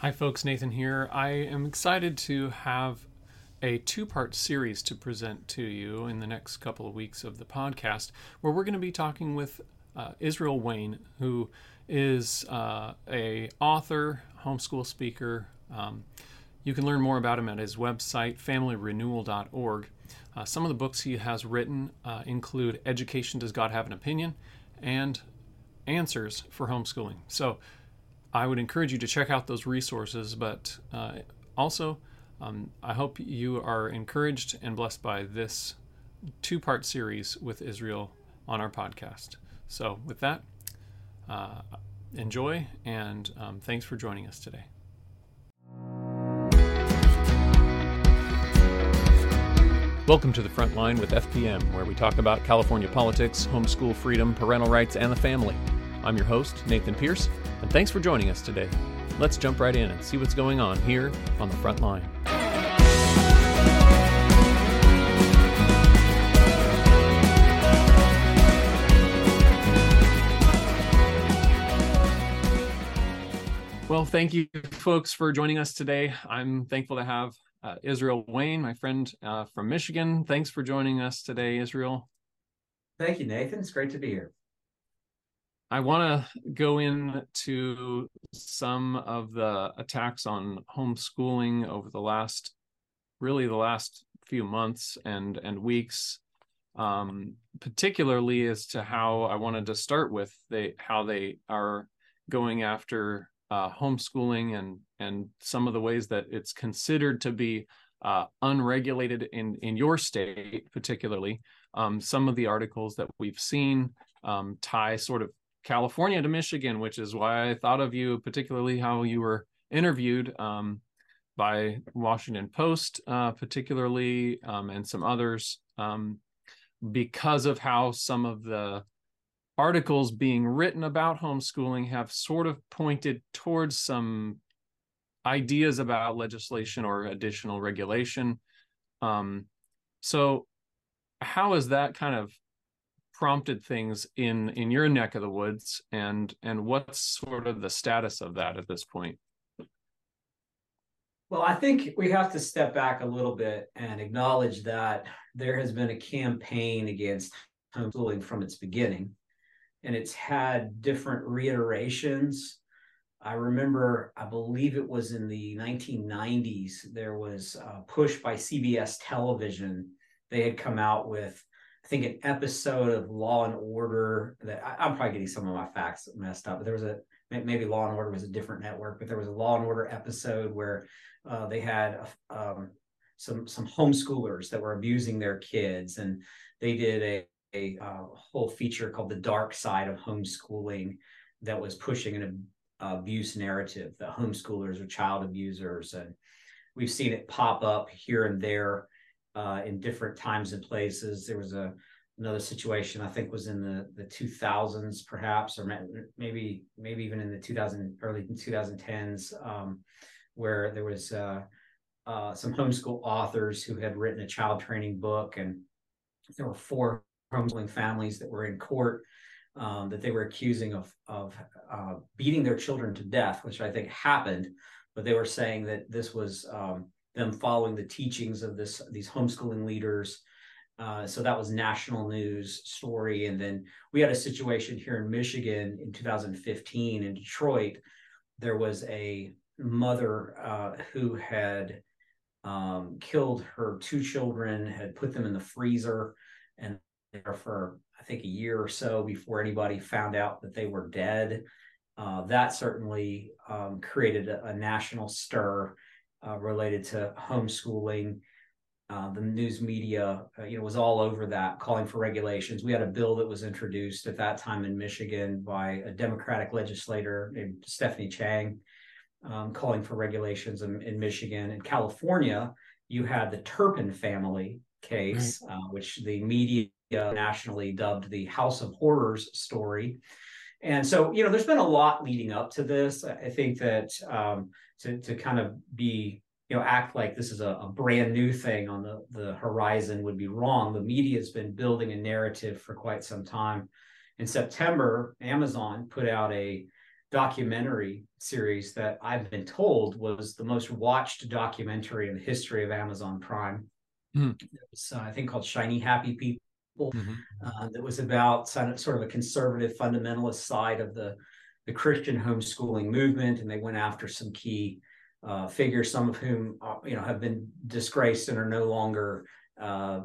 Hi, folks. Nathan here. I am excited to have a two part series to present to you in the next couple of weeks of the podcast, where we're going to be talking with uh, Israel Wayne, who is uh, a author, homeschool speaker. Um, you can learn more about him at his website, familyrenewal.org. Uh, some of the books he has written uh, include Education Does God Have an Opinion and Answers for Homeschooling. So I would encourage you to check out those resources, but uh, also, um, I hope you are encouraged and blessed by this two part series with Israel on our podcast. So, with that, uh, enjoy and um, thanks for joining us today. Welcome to the Front Line with FPM, where we talk about California politics, homeschool freedom, parental rights, and the family. I'm your host, Nathan Pierce, and thanks for joining us today. Let's jump right in and see what's going on here on the front line. Well, thank you, folks, for joining us today. I'm thankful to have uh, Israel Wayne, my friend uh, from Michigan. Thanks for joining us today, Israel. Thank you, Nathan. It's great to be here. I want to go into some of the attacks on homeschooling over the last, really the last few months and and weeks, um, particularly as to how I wanted to start with they how they are going after uh, homeschooling and and some of the ways that it's considered to be uh, unregulated in in your state, particularly. Um, some of the articles that we've seen um, tie sort of California to Michigan, which is why I thought of you, particularly how you were interviewed um, by Washington Post, uh, particularly, um, and some others, um, because of how some of the articles being written about homeschooling have sort of pointed towards some ideas about legislation or additional regulation. Um, so, how is that kind of prompted things in in your neck of the woods and and what's sort of the status of that at this point? Well i think we have to step back a little bit and acknowledge that there has been a campaign against homeschooling from its beginning and it's had different reiterations. I remember i believe it was in the 1990s there was a push by cbs television. They had come out with I think an episode of Law and Order that I, am probably getting some of my facts messed up, but there was a maybe Law and Order was a different network, but there was a Law and Order episode where uh, they had um, some some homeschoolers that were abusing their kids, and they did a, a uh, whole feature called the dark side of homeschooling that was pushing an abuse narrative that homeschoolers are child abusers, and we've seen it pop up here and there uh, in different times and places. There was a another situation I think was in the the 2000s perhaps, or maybe maybe even in the 2000 early 2010s, um, where there was uh, uh, some homeschool authors who had written a child training book, and there were four homeschooling families that were in court. Um, that they were accusing of of uh, beating their children to death, which I think happened, but they were saying that this was um, them following the teachings of this these homeschooling leaders. Uh, so that was national news story. And then we had a situation here in Michigan in 2015 in Detroit. There was a mother uh, who had um, killed her two children, had put them in the freezer, and there for I think a year or so before anybody found out that they were dead. Uh, that certainly um, created a, a, national stir uh, related to homeschooling. Uh, the news media, uh, you know, was all over that, calling for regulations. We had a bill that was introduced at that time in Michigan by a Democratic legislator named Stephanie Chang, um, calling for regulations in, in, Michigan. In California, you had the Turpin family case, right. Uh, which the media nationally dubbed the House of Horrors story. And so, you know, there's been a lot leading up to this. I think that um, to to kind of be, you know, act like this is a, a, brand new thing on the the horizon would be wrong. The media has been building a narrative for quite some time. In September, Amazon put out a documentary series that I've been told was the most watched documentary in the history of Amazon Prime. Mm. It was, uh, I think, called Shiny Happy People. Mm-hmm. Uh, that was about sort of a conservative fundamentalist side of the the Christian homeschooling movement, and they went after some key uh, figures, some of whom uh, you know have been disgraced and are no longer uh,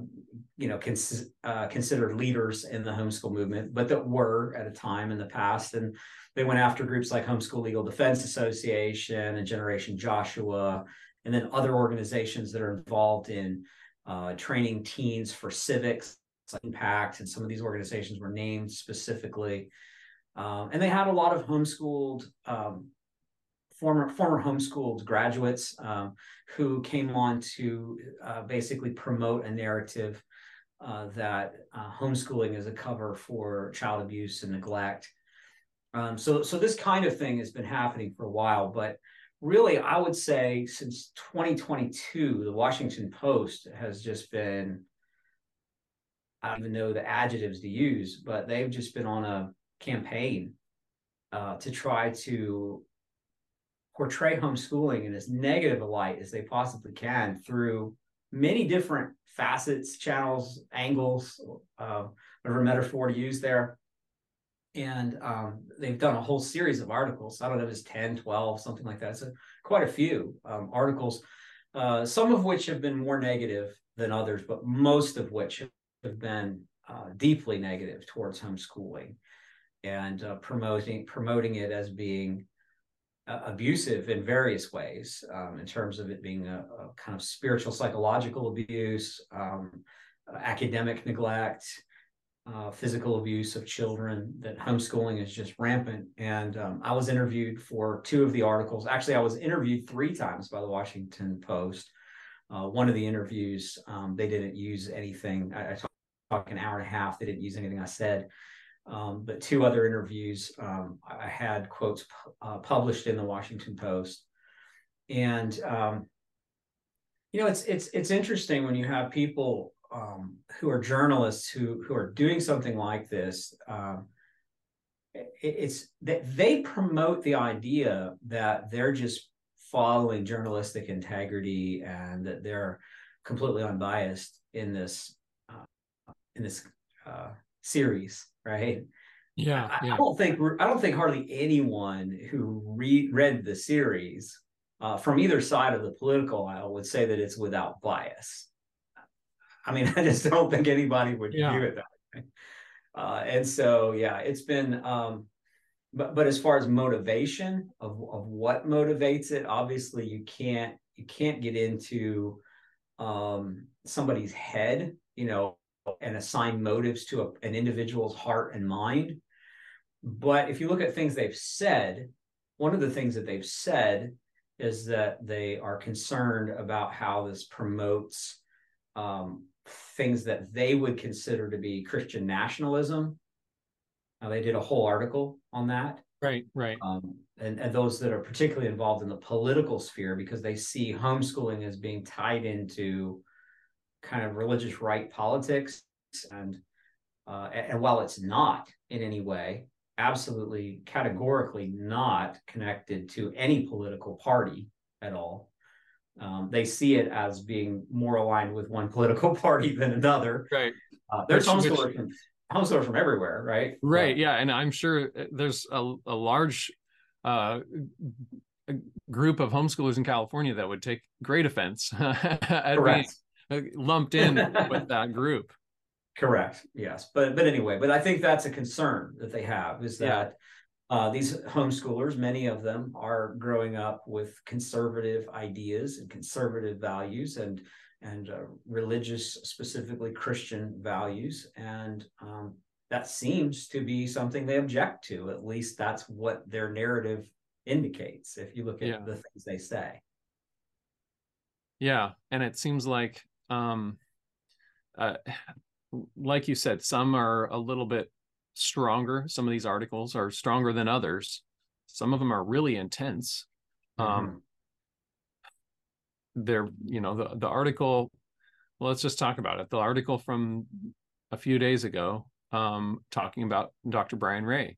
you know cons- uh, considered leaders in the homeschool movement, but that were at a time in the past. And they went after groups like Homeschool Legal Defense Association and Generation Joshua, and then other organizations that are involved in uh, training teens for civics impact. And some of these organizations were named specifically. Um, and they had a lot of homeschooled um, former former homeschooled graduates um, who came on to uh, basically promote a narrative uh, that uh, homeschooling is a cover for child abuse and neglect. Um, so, so this kind of thing has been happening for a while, but really, I would say since 2022, the Washington Post has just been. I don't even know the adjectives to use, but they've just been on a campaign uh, to try to portray homeschooling in as negative a light as they possibly can through many different facets, channels, angles, uh, whatever metaphor to use there. And um, they've done a whole series of articles. I don't know if it's 10, 12, something like that. It's quite a few um, articles, uh, some of which have been more negative than others, but most of which have been uh, deeply negative towards homeschooling and uh, promoting promoting it as being uh, abusive in various ways, um, in terms of it being a, a kind of spiritual psychological abuse, um, academic neglect, uh, physical abuse of children. That homeschooling is just rampant. And um, I was interviewed for two of the articles. Actually, I was interviewed three times by the Washington Post. Uh, one of the interviews, um, they didn't use anything. I, I talked an hour and a half. They didn't use anything I said. Um, but two other interviews, um, I had quotes uh, published in the Washington Post, and um, you know, it's it's it's interesting when you have people um, who are journalists who who are doing something like this. Um, it, it's that they promote the idea that they're just following journalistic integrity and that they're completely unbiased in this uh, in this uh, series right? Yeah, I, yeah. I don't think I don't think hardly anyone who read read the series uh, from either side of the political aisle would say that it's without bias. I mean, I just don't think anybody would yeah. view it that way. Uh, and so, yeah, it's been. Um, but but as far as motivation of of what motivates it, obviously you can't you can't get into um, somebody's head. You know, and assign motives to a, an individual's heart and mind. But if you look at things they've said, one of the things that they've said is that they are concerned about how this promotes um, things that they would consider to be Christian nationalism. Now, they did a whole article on that. Right, right. Um, and, and those that are particularly involved in the political sphere because they see homeschooling as being tied into kind of religious right politics and uh, and while it's not in any way absolutely categorically not connected to any political party at all. Um, they see it as being more aligned with one political party than another. Right. Uh, there's homeschoolers from homeschoolers from everywhere right? Right yeah and i'm sure uh, there's a, a large uh, group of homeschoolers in california that would take great offense at Correct. Being lumped in with that group. Correct. Yes, but but anyway, but I think that's a concern that they have is that yeah. uh, these homeschoolers, many of them, are growing up with conservative ideas and conservative values and and uh, religious, specifically Christian values, and um, that seems to be something they object to. At least that's what their narrative indicates. If you look at yeah. the things they say. Yeah, and it seems like um, uh, like you said, some are a little bit stronger. Some of these articles are stronger than others. Some of them are really intense. Um, mm-hmm. Um, they're, you know, the, the article, well, let's just talk about it. The article from a few days ago, um, talking about Dr. Brian Ray.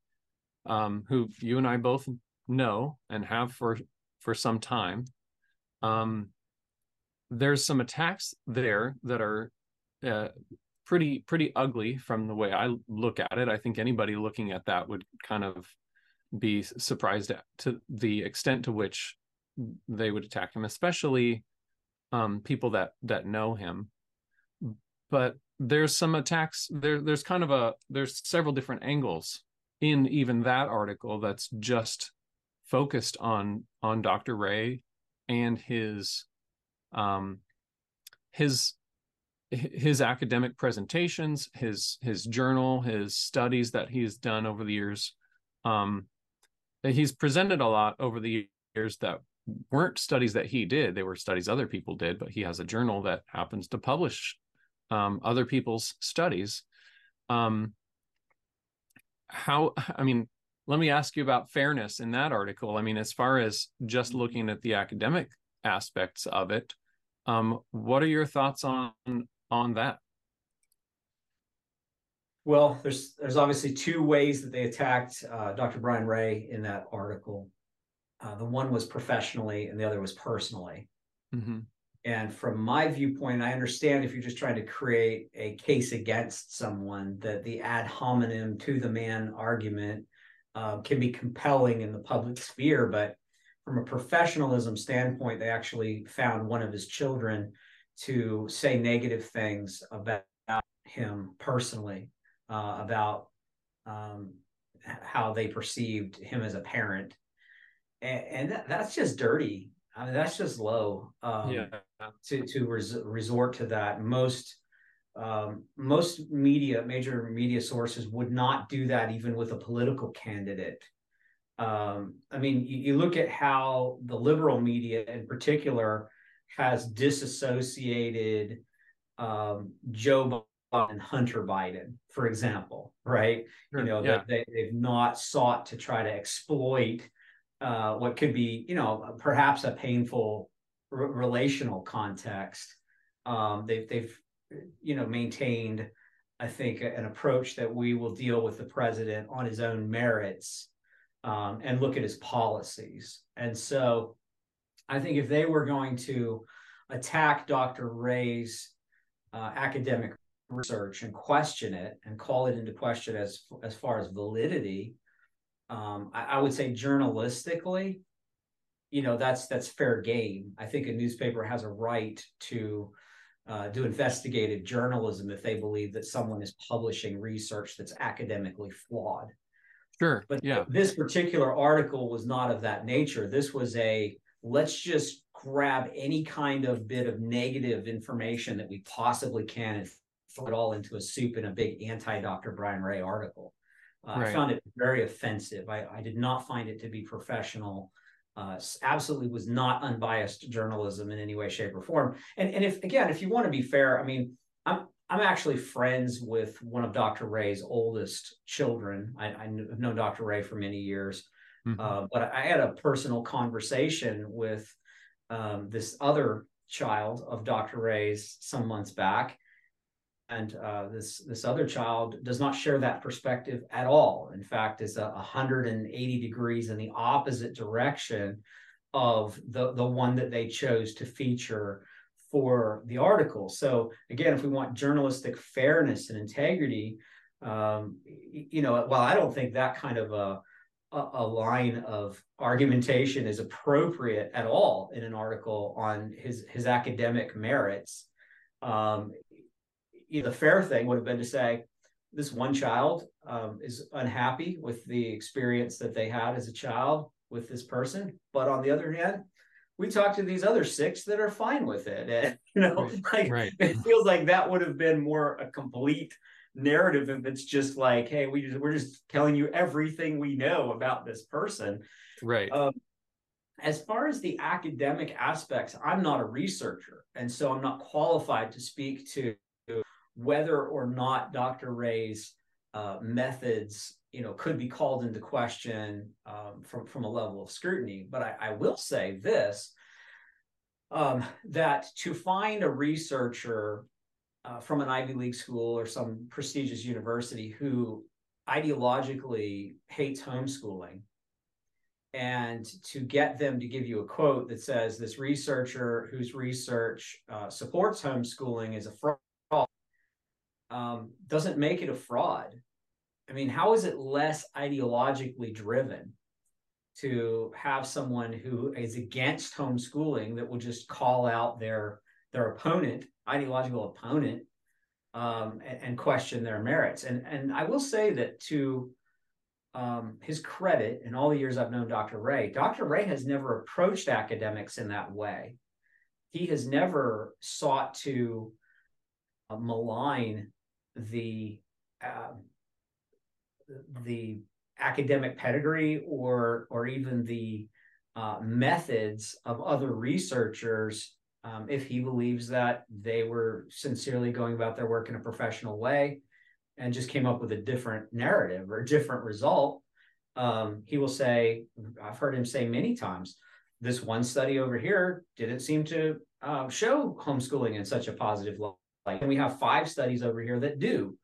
um, who you and I both know and have for for some time. Um, there's some attacks there that are uh, pretty pretty ugly from the way I look at it. I think anybody looking at that would kind of be surprised at, to the extent to which they would attack him, especially um, people that that know him. But there's some attacks. There there's kind of a there's several different angles in even that article that's just focused on on Dr. Ray and his um his his academic presentations, his his journal, his studies that he's done over the years. Um, he's presented a lot over the years that weren't studies that he did; they were studies other people did. But he has a journal that happens to publish um, other people's studies. Um, how? I mean, let me ask you about fairness in that article. I mean, as far as just looking at the academic aspects of it, um, what are your thoughts on on that? Well, there's there's obviously two ways that they attacked uh, Dr. Brian Ray in that article. Uh, the one was professionally, and the other was personally. Mm-hmm. And from my viewpoint, I understand if you're just trying to create a case against someone, that the ad hominem to the man argument uh, can be compelling in the public sphere. But from a professionalism standpoint, they actually found one of his children to say negative things about him personally, uh, about um, how they perceived him as a parent, and, and that, that's just dirty. I mean, that's just low. Um, yeah. To to res- resort to that, most um, most media, major media sources would not do that even with a political candidate. Um, I mean, you, you, look at how the liberal media, in particular, has disassociated um, Joe Biden and Hunter Biden, for example, right? Sure. You know, yeah. they, they've not sought to try to exploit uh, what could be, you know, perhaps a painful r- relational context. Um, they've, they've, you know, maintained, I think, an approach that we will deal with the president on his own merits um, and look at his policies. And so I think if they were going to attack Dr. Ray's uh, academic research and question it and call it into question as as far as validity, um, I, I, would say journalistically, you know, that's that's fair game. I think a newspaper has a right to uh, do investigative journalism if they believe that someone is publishing research that's academically flawed. Sure. But yeah. this particular article was not of that nature. This was a let's just grab any kind of bit of negative information that we possibly can and throw it all into a soup in a big anti Dr. Brian Ray article. Uh, right. I found it very offensive. I, I, did not find it to be professional. Uh, absolutely was not unbiased journalism in any way, shape, or form. And and if again, if you want to be fair, I mean, I'm I'm actually friends with one of Dr. Ray's oldest children. I, I've known Dr. Ray for many years. Mm-hmm. Uh, but I had a personal conversation with um, this other child of Dr. Ray's some months back, and uh, this this other child does not share that perspective at all. In fact, is a 180 degrees in the opposite direction of the the one that they chose to feature for the article. So again, if we want journalistic fairness and integrity, um, you know, while I don't think that kind of a a, line of argumentation is appropriate at all in an article on his his academic merits. Um, you know, the fair thing would have been to say this one child um, is unhappy with the experience that they had as a child with this person, but on the other hand, we talked to these other six that are fine with it. And, you know, right, like right. it feels like that would have been more a complete narrative if it's just like, hey, we just, we're just telling you everything we know about this person. Right. Um, as far as the academic aspects, I'm not a researcher, and so I'm not qualified to speak to whether or not Dr. Ray's uh, methods, you know, could be called into question um, from from a level of scrutiny. But I, I will say this: um, that to find a researcher uh, from an Ivy League school or some prestigious university who ideologically hates homeschooling and to get them to give you a quote that says this researcher whose research uh, supports homeschooling is a fraud um, doesn't make it a fraud. I mean, how is it less ideologically driven to have someone who is against homeschooling that will just call out their their opponent, ideological opponent, um, and, and, question their merits? And and I will say that to um, his credit, in all the years I've known Dr. Ray, Dr. Ray has never approached academics in that way. He has never sought to uh, malign the uh, the academic pedigree or or even the uh, methods of other researchers um, if he believes that they were sincerely going about their work in a professional way and just came up with a different narrative or a different result, um, he will say, I've heard him say many times, this one study over here didn't seem to uh, show homeschooling in such a positive light. And we have five studies over here that do.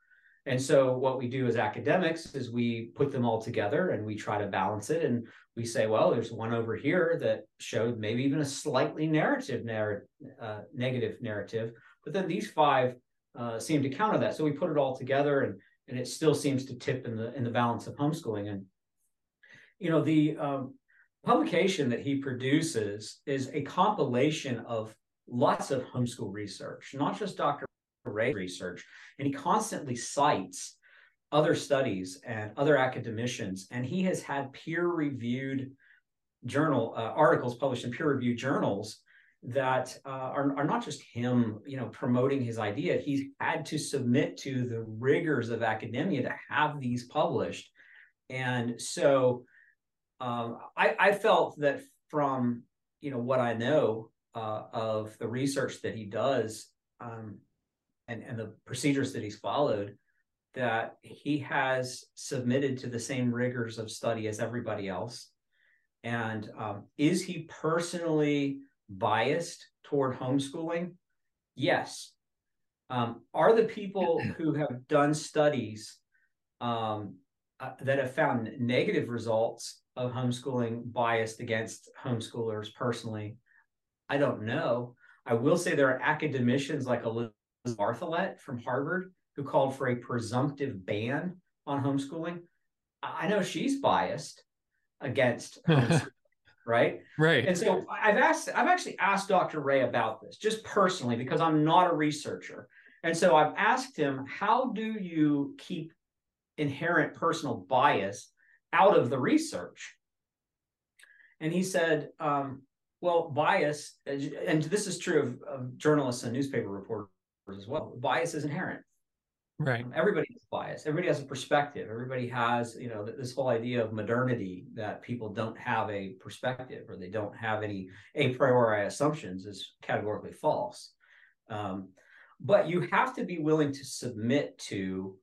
And so what we do as academics is we put them all together and we try to balance it. And we say, well, there's one over here that showed maybe even a slightly narrative, narr- uh, negative narrative. But then these five uh, seem to counter that. So we put it all together, and and it still seems to tip in the in the balance of homeschooling. And you know, the um, publication that he produces is a compilation of lots of homeschool research, not just Dr. Research, and he constantly cites other studies and other academicians, and he has had peer-reviewed journal uh, articles published in peer-reviewed journals that uh, are, are not just him, you know, promoting his idea. He's had to submit to the rigors of academia to have these published. And so um, I, I, felt that from, you know, what I know uh, of the research that he does um, and, and the procedures that he's followed, that he has submitted to the same rigors of study as everybody else. And um, is he personally biased toward homeschooling? Yes. Um, are the people who have done studies um, uh, that have found negative results of homeschooling biased against homeschoolers personally? I don't know. I will say there are academicians like Bartholet from Harvard who called for a presumptive ban on homeschooling. I know she's biased against right? Right. And so I've asked, I've actually asked Dr. Ray about this just personally because I'm not a researcher. And so I've asked him, how do you keep inherent personal bias out of the research? And he said, um, well, bias, and this is true of, of journalists and newspaper reporters as well, bias is inherent. Right. Everybody has bias. Everybody has a perspective. Everybody has, you know, this whole idea of modernity that people don't have a perspective or they don't have any a priori assumptions is categorically false. Um, but you have to be willing to submit to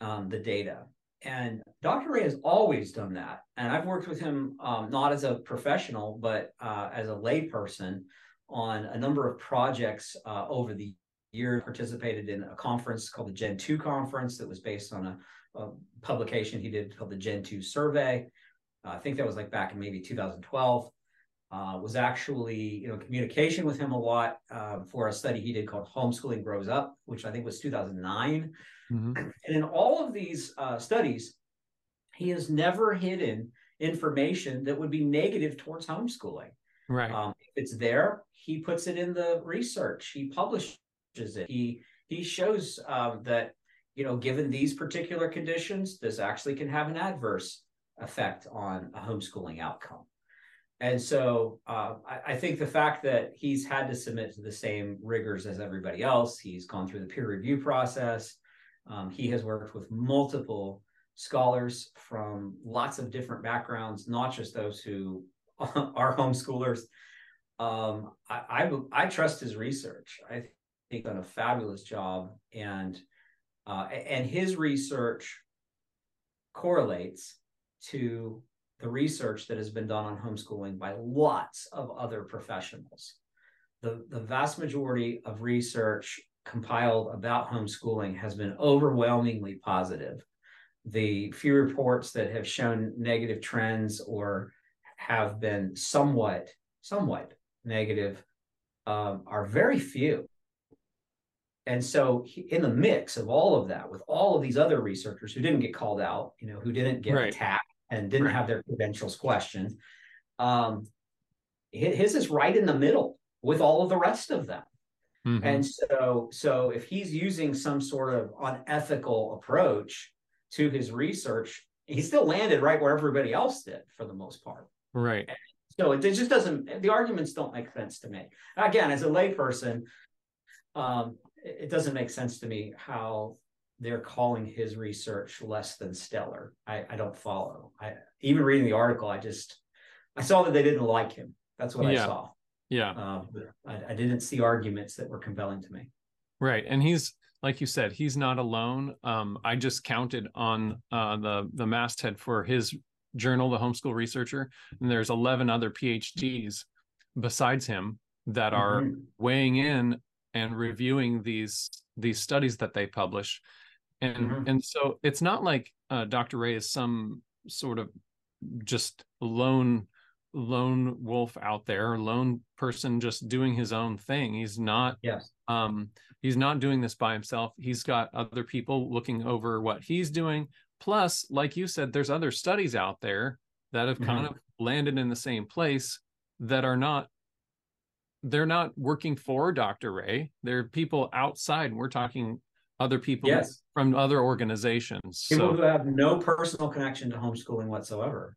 um, the data. And Dr. Ray has always done that. And I've worked with him um, not as a professional, but uh, as a layperson on a number of projects uh, over the year participated in a conference called the Gen 2 conference that was based on a, a publication he did called the Gen 2 survey. Uh, I think that was like back in maybe 2012. Uh, was actually you know communication with him a lot uh, for a study he did called homeschooling grows up which i think was 2009 mm-hmm. and in all of these uh, studies he has never hidden information that would be negative towards homeschooling right um, if it's there he puts it in the research he publishes it. He he shows um, that you know, given these particular conditions, this actually can have an adverse effect on a homeschooling outcome. And so uh, I, I, think the fact that he's had to submit to the same rigors as everybody else, he's gone through the peer review process. Um, he has worked with multiple scholars from lots of different backgrounds, not just those who are homeschoolers. Um, I, I, I trust his research. I done a fabulous job, and uh, and his research correlates to the research that has been done on homeschooling by lots of other professionals. The, the vast majority of research compiled about homeschooling has been overwhelmingly positive. the few reports that have shown negative trends or have been somewhat somewhat negative um, are very few and so in the mix of all of that with all of these other researchers who didn't get called out you know who didn't get right. attacked and didn't right. have their credentials questioned um, his is right in the middle with all of the rest of them mm-hmm. and so so if he's using some sort of unethical approach to his research he still landed right where everybody else did for the most part right and so it just doesn't the arguments don't make sense to me again as a layperson um, it doesn't make sense to me how they're calling his research less than stellar. I, I don't follow. I even reading the article, I just I saw that they didn't like him. That's what yeah. I saw. Yeah. Um, I, I didn't see arguments that were compelling to me. Right. And he's like you said, he's not alone. Um, I just counted on uh, the the masthead for his journal, the homeschool researcher, and there's 11 other PhDs besides him that are mm-hmm. weighing in and reviewing these these studies that they publish. And mm-hmm. and so it's not like uh, dr ray is some sort of just lone lone wolf out there lone person just doing his own thing. He's not yes. um he's not doing this by himself. He's got other people looking over what he's doing. Plus like you said there's other studies out there that have mm-hmm. kind of landed in the same place that are not they're not working for Dr. Ray. They're people outside. We're talking other people yes. from other organizations. People so, who have no personal connection to homeschooling whatsoever.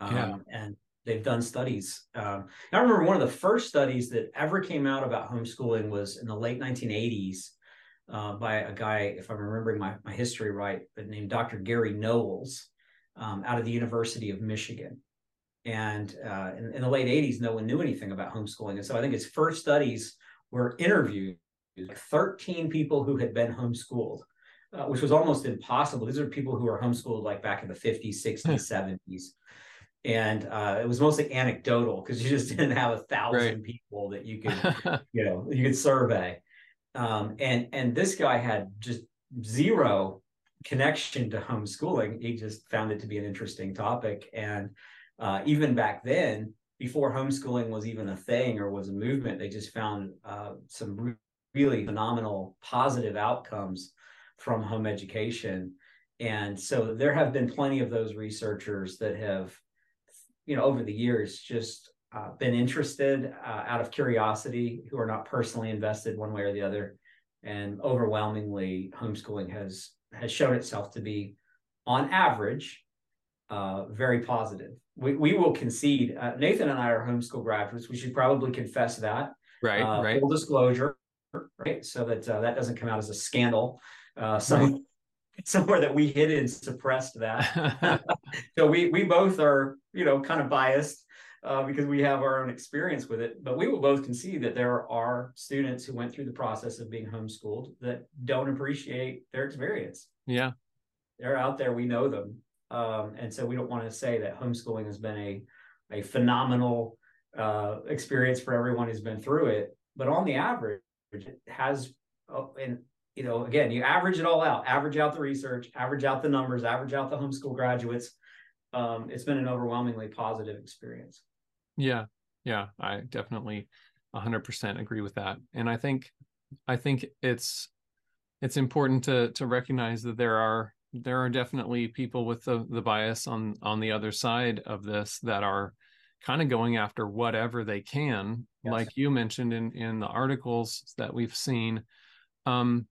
Um, yeah. And they've done studies. Um, I remember one of the first studies that ever came out about homeschooling was in the late 1980s uh, by a guy, if I'm remembering my, my history right, but named Dr. Gary Knowles um, out of the University of Michigan. And uh, in, in, the late 80s, no one knew anything about homeschooling. And so I think his first studies were interviewed 13 people who had been homeschooled, uh, which was almost impossible. These are people who were homeschooled like back in the 50s, 60s, 70s. And uh, it was mostly anecdotal because you just didn't have a thousand right. people that you could, you know, you could survey. Um, and and this guy had just zero connection to homeschooling. He just found it to be an interesting topic and uh, even back then, before homeschooling was even a thing or was a movement, they just found uh, some re- really phenomenal positive outcomes from home education. And so there have been plenty of those researchers that have, you know, over the years just uh, been interested uh, out of curiosity, who are not personally invested one way or the other. And overwhelmingly, homeschooling has has shown itself to be, on average, uh, very positive we, we will concede. Uh, Nathan and I are homeschool graduates. We should probably confess that. Right. Uh, right. Full disclosure, right? So that uh, that doesn't come out as a scandal. Uh, some, right. Somewhere that we hid and suppressed that. so we we both are you know kind of biased uh, because we have our own experience with it. But we will both concede that there are students who went through the process of being homeschooled that don't appreciate their experience. Yeah. They're out there. We know them. Um, and so we don't want to say that homeschooling has been a, a phenomenal uh, experience for everyone who's been through it. But on the average, it has, uh, and you know, again, you average it all out, average out the research, average out the numbers, average out the homeschool graduates. Um, it's been an overwhelmingly positive experience. Yeah, yeah, I definitely 100% agree with that. And I think, I think it's it's important to to recognize that there are there are definitely people with the the bias on on the other side of this that are kind of going after whatever they can yes. like you mentioned in in the articles that we've seen um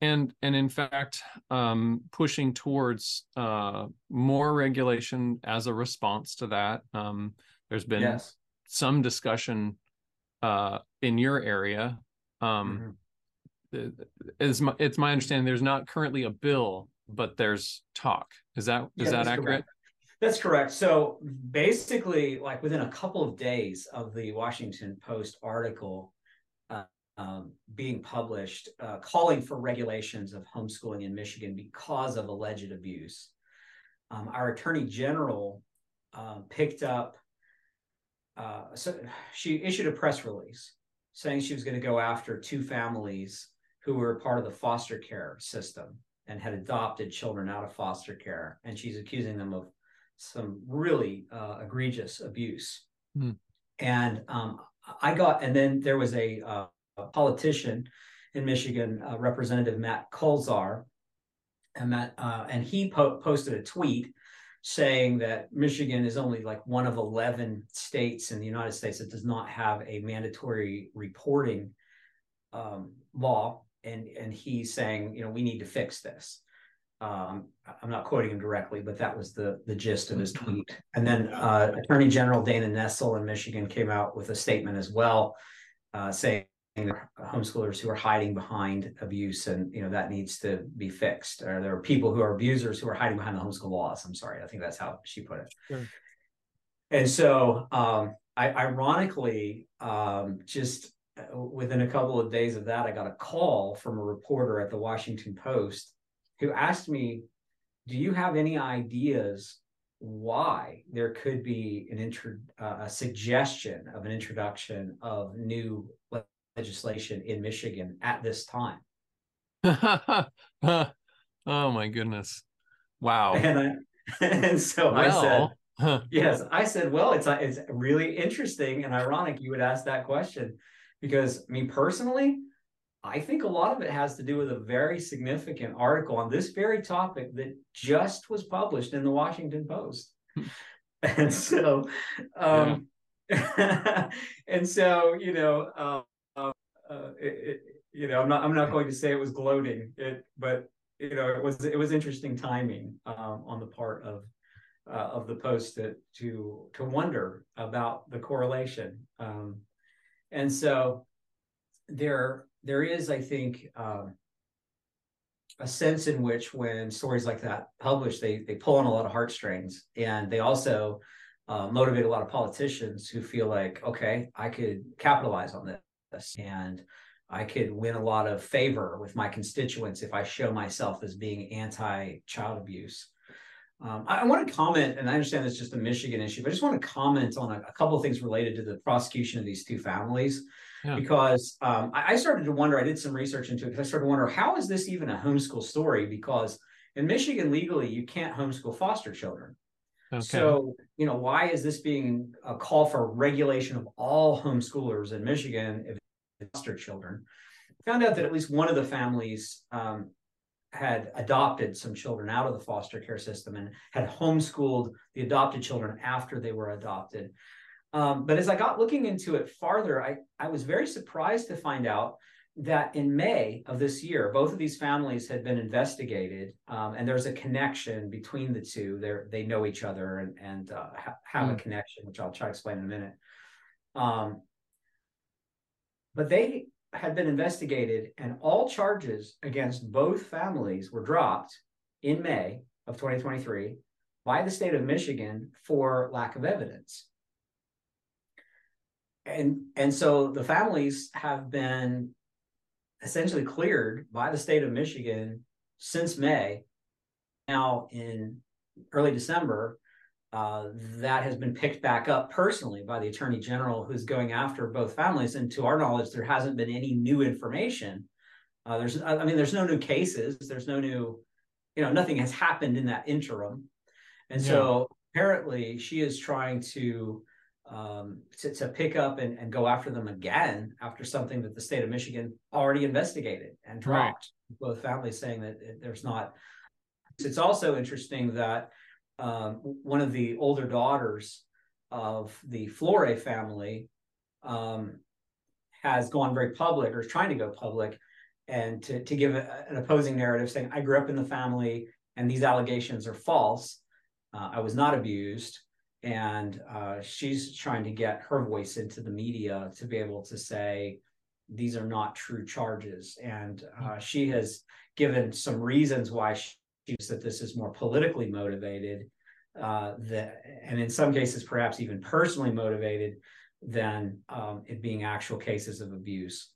and and in fact um pushing towards uh more regulation as a response to that um there's been yes. some discussion uh in your area um mm-hmm. it's my, it's my understanding there's not currently a bill but there's talk. Is that is yeah, that accurate? Correct. That's correct. So basically, like within a couple of days of the Washington Post article uh, um, being published, uh, calling for regulations of homeschooling in Michigan because of alleged abuse, um, our Attorney General uh, picked up. Uh, so she issued a press release saying she was going to go after two families who were part of the foster care system and had adopted children out of foster care, and she's accusing them of some really uh, egregious abuse. Hmm. And um, I got, and then there was a, uh, a politician in Michigan, uh, Representative Matt Koleszar, and Matt, uh, and he po- posted a tweet saying that Michigan is only like one of 11 states in the United States that does not have a mandatory reporting um, law. And, and he's saying, you know, we need to fix this. Um, I'm not quoting him directly, but that was the the gist of his tweet. And then uh, Attorney General Dana Nessel in Michigan came out with a statement as well, uh, saying homeschoolers who are hiding behind abuse and you know that needs to be fixed or there are people who are abusers who are hiding behind the homeschool laws i'm sorry i think that's how she put it sure. and so um, I, ironically um, just uh, within a couple of days of that i got a call from a reporter at the washington post who asked me do you have any ideas why there could be an intro, uh, a suggestion of an introduction of new legislation in Michigan at this time. oh my goodness. Wow. And, I, and so well, I said, yes, I said, well, it's, it's really interesting and ironic you would ask that question because me personally, I think a lot of it has to do with a very significant article on this very topic that just was published in the Washington Post. and so, um, yeah. and so, you know, um, uh, it, it, you know, I'm not I'm not going to say it was gloating, it, but you know, it was it was interesting timing um, on the part of uh, of the post to to to wonder about the correlation, um, and so there there is, I think. Um, a sense in which when stories like that publish they they pull on a lot of heartstrings and they also uh, motivate a lot of politicians who feel like okay i could capitalize on this and I could win a lot of favor with my constituents if I show myself as being anti child abuse. Um, I, I, want to comment, and I understand it's just a Michigan issue, but I just want to comment on a, a couple of things related to the prosecution of these two families. Yeah. Because um, I, I, started to wonder, I did some research into it because I started to wonder, how is this even a homeschool story? Because in Michigan, legally, you can't homeschool foster children. Okay. So, you know, why is this being a call for regulation of all homeschoolers in Michigan if foster children. Found out that at least one of the families um, had adopted some children out of the foster care system and had homeschooled the adopted children after they were adopted. Um, but as I got looking into it farther, I, I was very surprised to find out that in May of this year, both of these families had been investigated, um, and there's a connection between the two. They they know each other and and uh, ha- have mm. a connection, which I'll try to explain in a minute. Um, but they had been investigated, and all charges against both families were dropped in May of 2023 by the state of Michigan for lack of evidence. And, and so the families have been essentially cleared by the state of Michigan since May. Now, in early December, uh, that has been picked back up personally by the attorney general who's going after both families. And to our knowledge, there hasn't been any new information. Uh, there's, I mean, there's no new cases. There's no new, you know, nothing has happened in that interim. And yeah. so apparently she is trying to, um, to, to pick up and, and go after them again after something that the state of Michigan already investigated and dropped. Right. Both families saying that there's not. It's also interesting that um, one of the older daughters of the Flore family um, has gone very public or is trying to go public and to, to give a, an opposing narrative saying, I grew up in the family and these allegations are false. Uh, I was not abused. And uh, she's trying to get her voice into the media to be able to say, these are not true charges. And uh, she has given some reasons why she that this is more politically motivated, uh, that, and in some cases, perhaps even personally motivated than um, it being actual cases of abuse.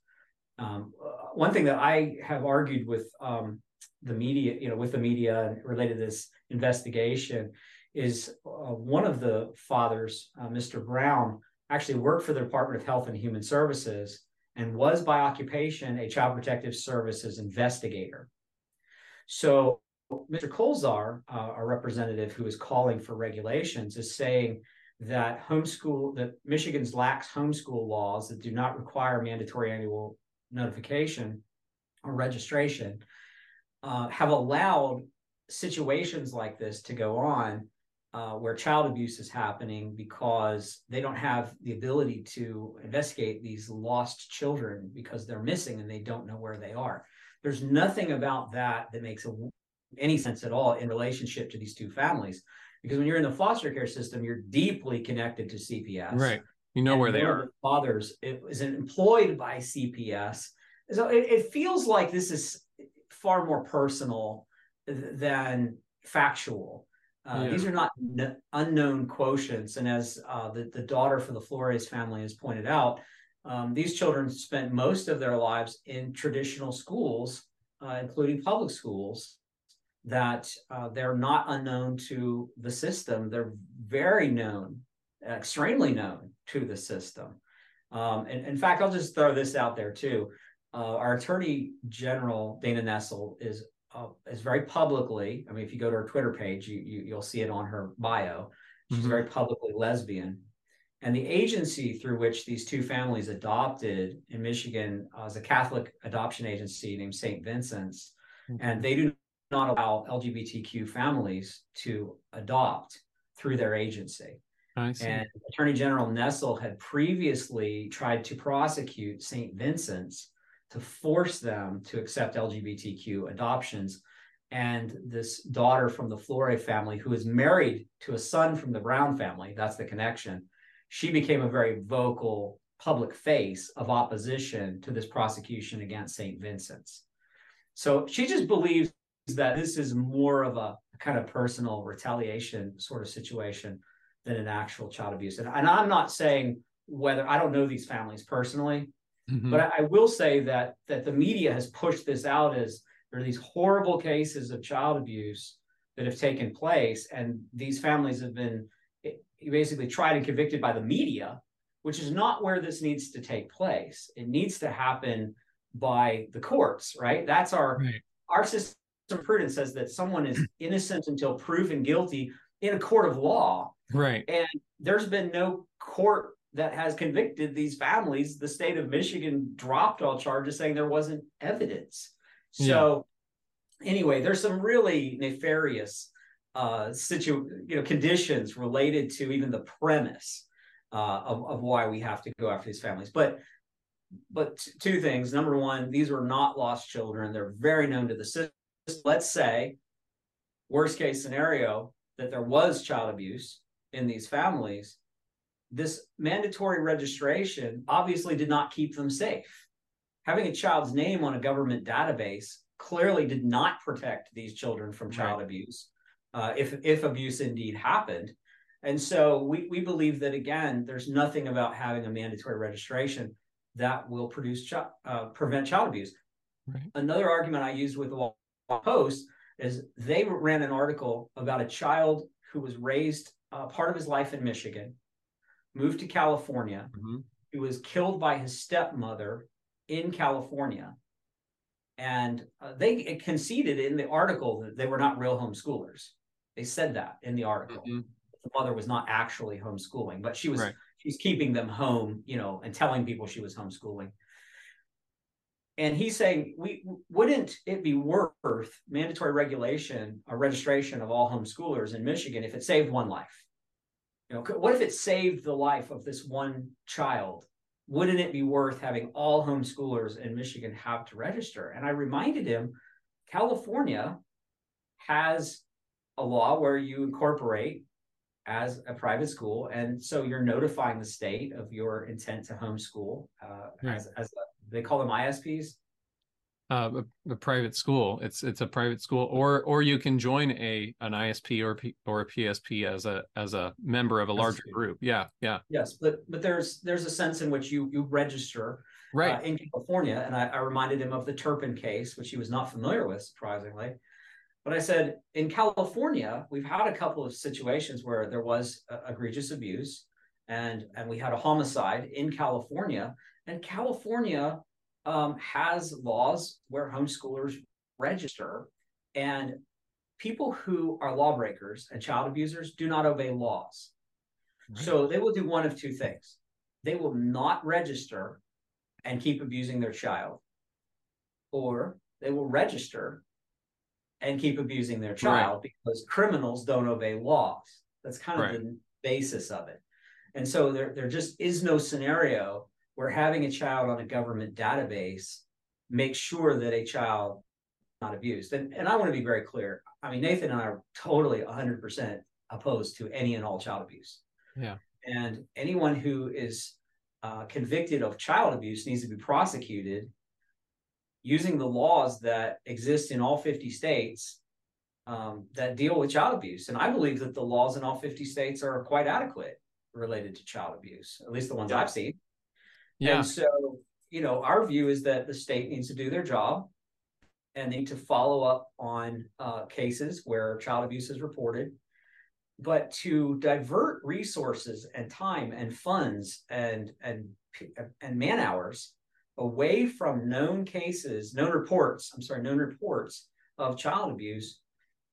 Um, uh, one thing that I have argued with um, the media, you know, with the media related to this investigation, is uh, one of the fathers, uh, Mr. Brown, actually worked for the Department of Health and Human Services and was by occupation a Child Protective Services investigator. So Mr. Koleszar, uh, our representative who is calling for regulations, is saying that homeschool that Michigan's lacks homeschool laws that do not require mandatory annual notification or registration uh, have allowed situations like this to go on uh, where child abuse is happening because they don't have the ability to investigate these lost children because they're missing and they don't know where they are. There's nothing about that that makes a, any sense at all in relationship to these two families because when you're in the foster care system, you're deeply connected to CPS. Right. You know and where they are. The fathers is employed by CPS. So it, it feels like this is far more personal than factual. Uh, yeah. These are not n- unknown quotients. And as uh, the, the daughter for the Flores family has pointed out, um, these children spent most of their lives in traditional schools, uh, including public schools that uh, they're not unknown to the system. They're very known, extremely known to the system. Um, and in fact, I'll just throw this out there too. Uh, our Attorney General Dana Nessel is uh, is very publicly. I mean, if you go to her Twitter page, you, you will see it on her bio. She's mm-hmm. very publicly lesbian. And the agency through which these two families adopted in Michigan uh, is a Catholic adoption agency named St. Vincent's, mm-hmm. and they do not allow LGBTQ families to adopt through their agency. And Attorney General Nessel had previously tried to prosecute St. Vincent's to force them to accept LGBTQ adoptions. And this daughter from the Flore family, who is married to a son from the Brown family, that's the connection, she became a very vocal public face of opposition to this prosecution against St. Vincent's. So she just believes that this is more of a kind of personal retaliation sort of situation than an actual child abuse. And, and I'm not saying whether I don't know these families personally, mm-hmm. but I, I will say that that the media has pushed this out as there are these horrible cases of child abuse that have taken place, and these families have been eh, basically tried and convicted by the media, which is not where this needs to take place. It needs to happen by the courts, right? That's our right. our system prudence says that someone is innocent until proven guilty in a court of law. Right. And there's been no court that has convicted these families. The state of Michigan dropped all charges saying there wasn't evidence. So yeah. anyway, there's some really nefarious uh situ you know conditions related to even the premise uh of, of why we have to go after these families. But but two things. Number one, these were not lost children. They're very known to the system let's say, worst case scenario, that there was child abuse in these families, this mandatory registration obviously did not keep them safe. Having a child's name on a government database clearly did not protect these children from child right. abuse, uh, if if abuse indeed happened. And so we we believe that again, there's nothing about having a mandatory registration that will produce ch- uh, prevent child abuse. Right. Another argument I used with the Post is they ran an article about a child who was raised uh, part of his life in Michigan, moved to California, mm-hmm. who was killed by his stepmother in California. And uh, they conceded in the article that they were not real homeschoolers. They said that in the article. Mm-hmm. The mother was not actually homeschooling, but she was right. she's keeping them home, you know, and telling people she was homeschooling and he's saying we wouldn't it be worth mandatory regulation or registration of all homeschoolers in michigan if it saved one life? You know what if it saved the life of this one child? Wouldn't it be worth having all homeschoolers in michigan have to register? And i reminded him california has a law where you incorporate as a private school and so you're notifying the state of your intent to homeschool uh, right. as, as a they call them ISPs? Uh, a, a, private school. It's it's a private school, or or you can join a an ISP or P, or a PSP as a as a member of a larger group. Yeah, yeah. Yes, but but there's there's a sense in which you you register right uh, in California, and I, I reminded him of the Turpin case, which he was not familiar with, surprisingly. But I said in California, we've had a couple of situations where there was uh, egregious abuse, and and we had a homicide in California, and California um, has laws where homeschoolers register. And people who are lawbreakers and child abusers do not obey laws. Right. So they will do one of two things. They will not register and keep abusing their child, or they will register and keep abusing their child right. because criminals don't obey laws. That's kind of right. the basis of it. And so there, there just is no scenario where having a child on a government database makes sure that a child not abused. And, and I want to be very clear. I mean, Nathan and I are totally 100% opposed to any and all child abuse. Yeah. And anyone who is uh, convicted of child abuse needs to be prosecuted using the laws that exist in all 50 states um, that deal with child abuse. And I believe that the laws in all 50 states are quite adequate related to child abuse, at least the ones yeah. I've seen. Yeah. And so, you know, our view is that the state needs to do their job and need to follow up on uh, cases where child abuse is reported. But to divert resources and time and funds and and and man hours away from known cases, known reports, I'm sorry, known reports of child abuse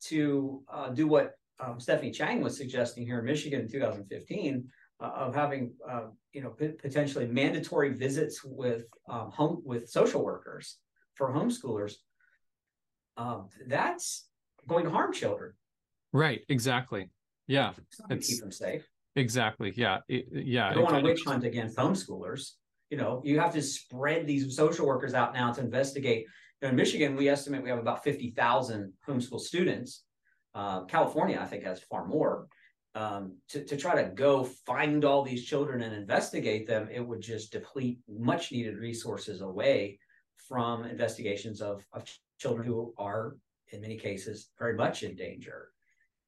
to uh, do what um, Stephanie Chang was suggesting here in Michigan in 2015 uh, of having, uh, you know, p- potentially mandatory visits with um, home with social workers for homeschoolers. Um, that's going to harm children. Right. Exactly. Yeah. It's, keep them safe. Exactly. Yeah. It, yeah. You don't want to witch hunt against homeschoolers you know, you have to spread these social workers out now to investigate. You know, in Michigan, we estimate we have about 50,000 homeschool students. Uh, California, I think, has far more. Um, to, to try to go find all these children and investigate them, it would just deplete much needed resources away from investigations of, of children who are, in many cases, very much in danger.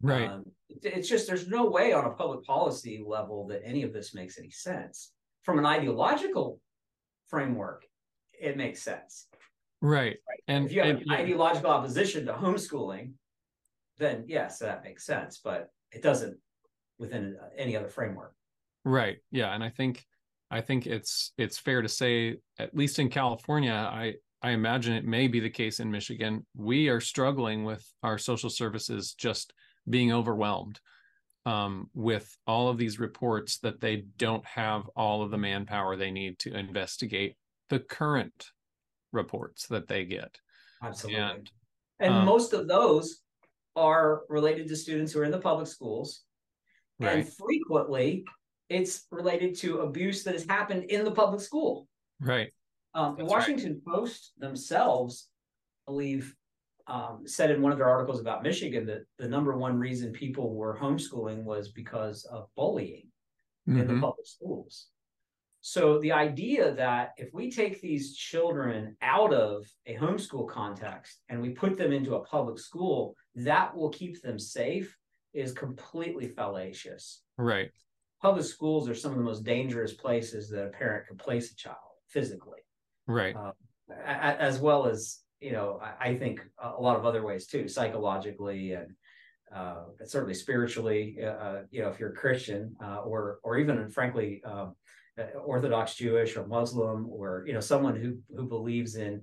Right. Um, it's just there's no way on a public policy level that any of this makes any sense from an ideological framework, it makes sense. Right. right. And if you have and, an yeah. ideological opposition to homeschooling, then yes, that makes sense, but it doesn't within any other framework. Right. Yeah, and I think I think it's it's fair to say at least in California, I I imagine it may be the case in Michigan, we are struggling with our social services just being overwhelmed um, with all of these reports that they don't have all of the manpower they need to investigate the current reports that they get. Absolutely. And, and um, most of those are related to students who are in the public schools. Right. And frequently it's related to abuse that has happened in the public school. Right. Um, the Washington right. Post themselves I believe um, said in one of their articles about Michigan that the number one reason people were homeschooling was because of bullying mm-hmm. in the mm-hmm. public schools. So the idea that if we take these children out of a homeschool context and we put them into a public school, that will keep them safe is completely fallacious. Right. Public schools are some of the most dangerous places that a parent could place a child physically. Right. Uh, as well as you know, I, think a lot of other ways too, psychologically and uh, certainly spiritually. Uh, uh, you know, if you're a Christian uh, or or even frankly um, uh, Orthodox Jewish or Muslim or you know someone who who believes in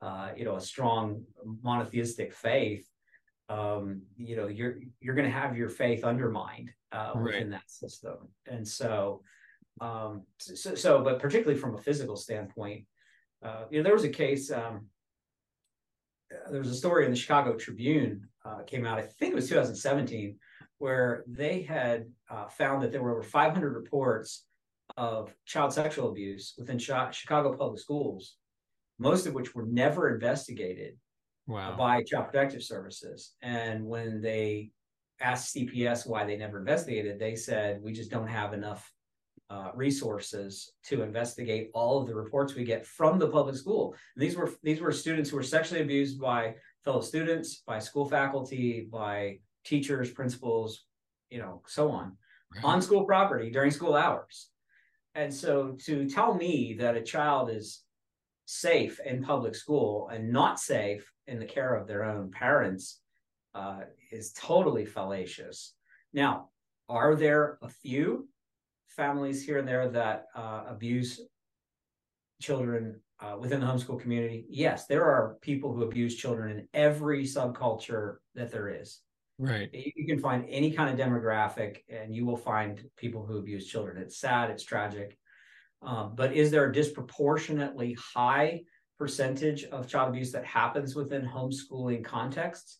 uh, you know a strong monotheistic faith, um, you know you're you're going to have your faith undermined right. within that system, and so. Um, so, so, but particularly from a physical standpoint, you know, there was a case um, there was a story in the Chicago Tribune uh, came out, I think it was 2017, where they had uh, found that there were over 500 reports of child sexual abuse within Chicago public schools, most of which were never investigated wow. by Child Protective Services. And when they asked CPS why they never investigated, they said, we just don't have enough uh, resources to investigate all of the reports we get from the public school. these were these were students who were sexually abused by fellow students, by school faculty, by teachers, principals, you know, so on, right. on school property during school hours. And so to tell me that a child is safe in public school and not safe in the care of their own parents uh, is totally fallacious. Now, are there a few families here and there that uh, abuse children uh, within the homeschool community, yes, there are people who abuse children in every subculture that there is. Right. You can find any kind of demographic, and you will find people who abuse children. It's sad. It's tragic. Um, but is there a disproportionately high percentage of child abuse that happens within homeschooling contexts?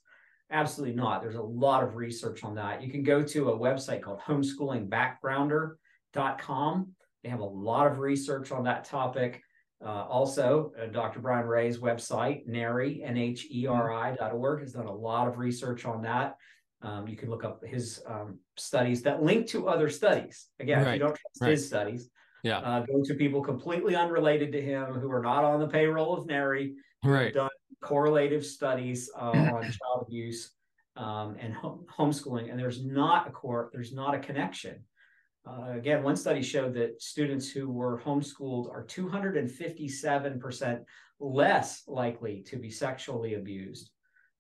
Absolutely not. There's a lot of research on that. You can go to a website called homeschoolingbackgrounder.com. They have a lot of research on that topic. Uh, also, uh, Dr. Brian Ray's website, NHERI, N-H-E-R-I.org, has done a lot of research on that. Um, you can look up his um, studies that link to other studies. Again, right. if you don't trust right. his studies, yeah, uh, go to people completely unrelated to him who are not on the payroll of NHERI, right. done correlative studies uh, on child abuse um, and home, homeschooling, and there's not a core, there's not a connection. Uh, again, one study showed that students who were homeschooled are 257% less likely to be sexually abused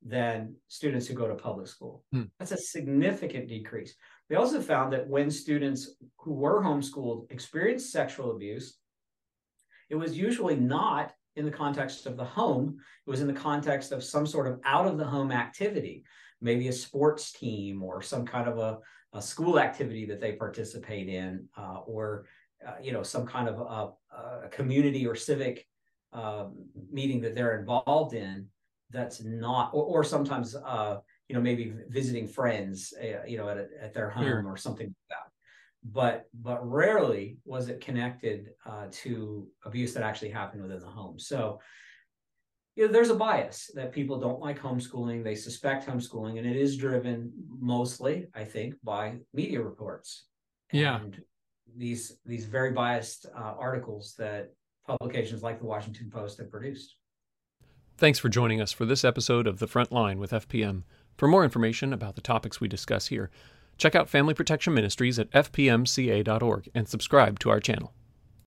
than students who go to public school. Hmm. That's a significant decrease. They also found that when students who were homeschooled experienced sexual abuse, it was usually not in the context of the home, it was in the context of some sort of out of the home activity, maybe a sports team or some kind of a, a school activity that they participate in, uh, or uh, you know some kind of a, a community or civic uh, meeting that they're involved in. That's not, or, or sometimes uh, you know maybe visiting friends, uh, you know, at, a, at their home sure. or something like that. But but rarely was it connected uh, to abuse that actually happened within the home. So you know, there's a bias that people don't like homeschooling. They suspect homeschooling, and it is driven mostly, I think, by media reports. Yeah. And these these very biased uh, articles that publications like the Washington Post have produced. Thanks for joining us for this episode of The Front Line with FPM. For more information about the topics we discuss here, check out Family Protection Ministries at fpmca.org and subscribe to our channel.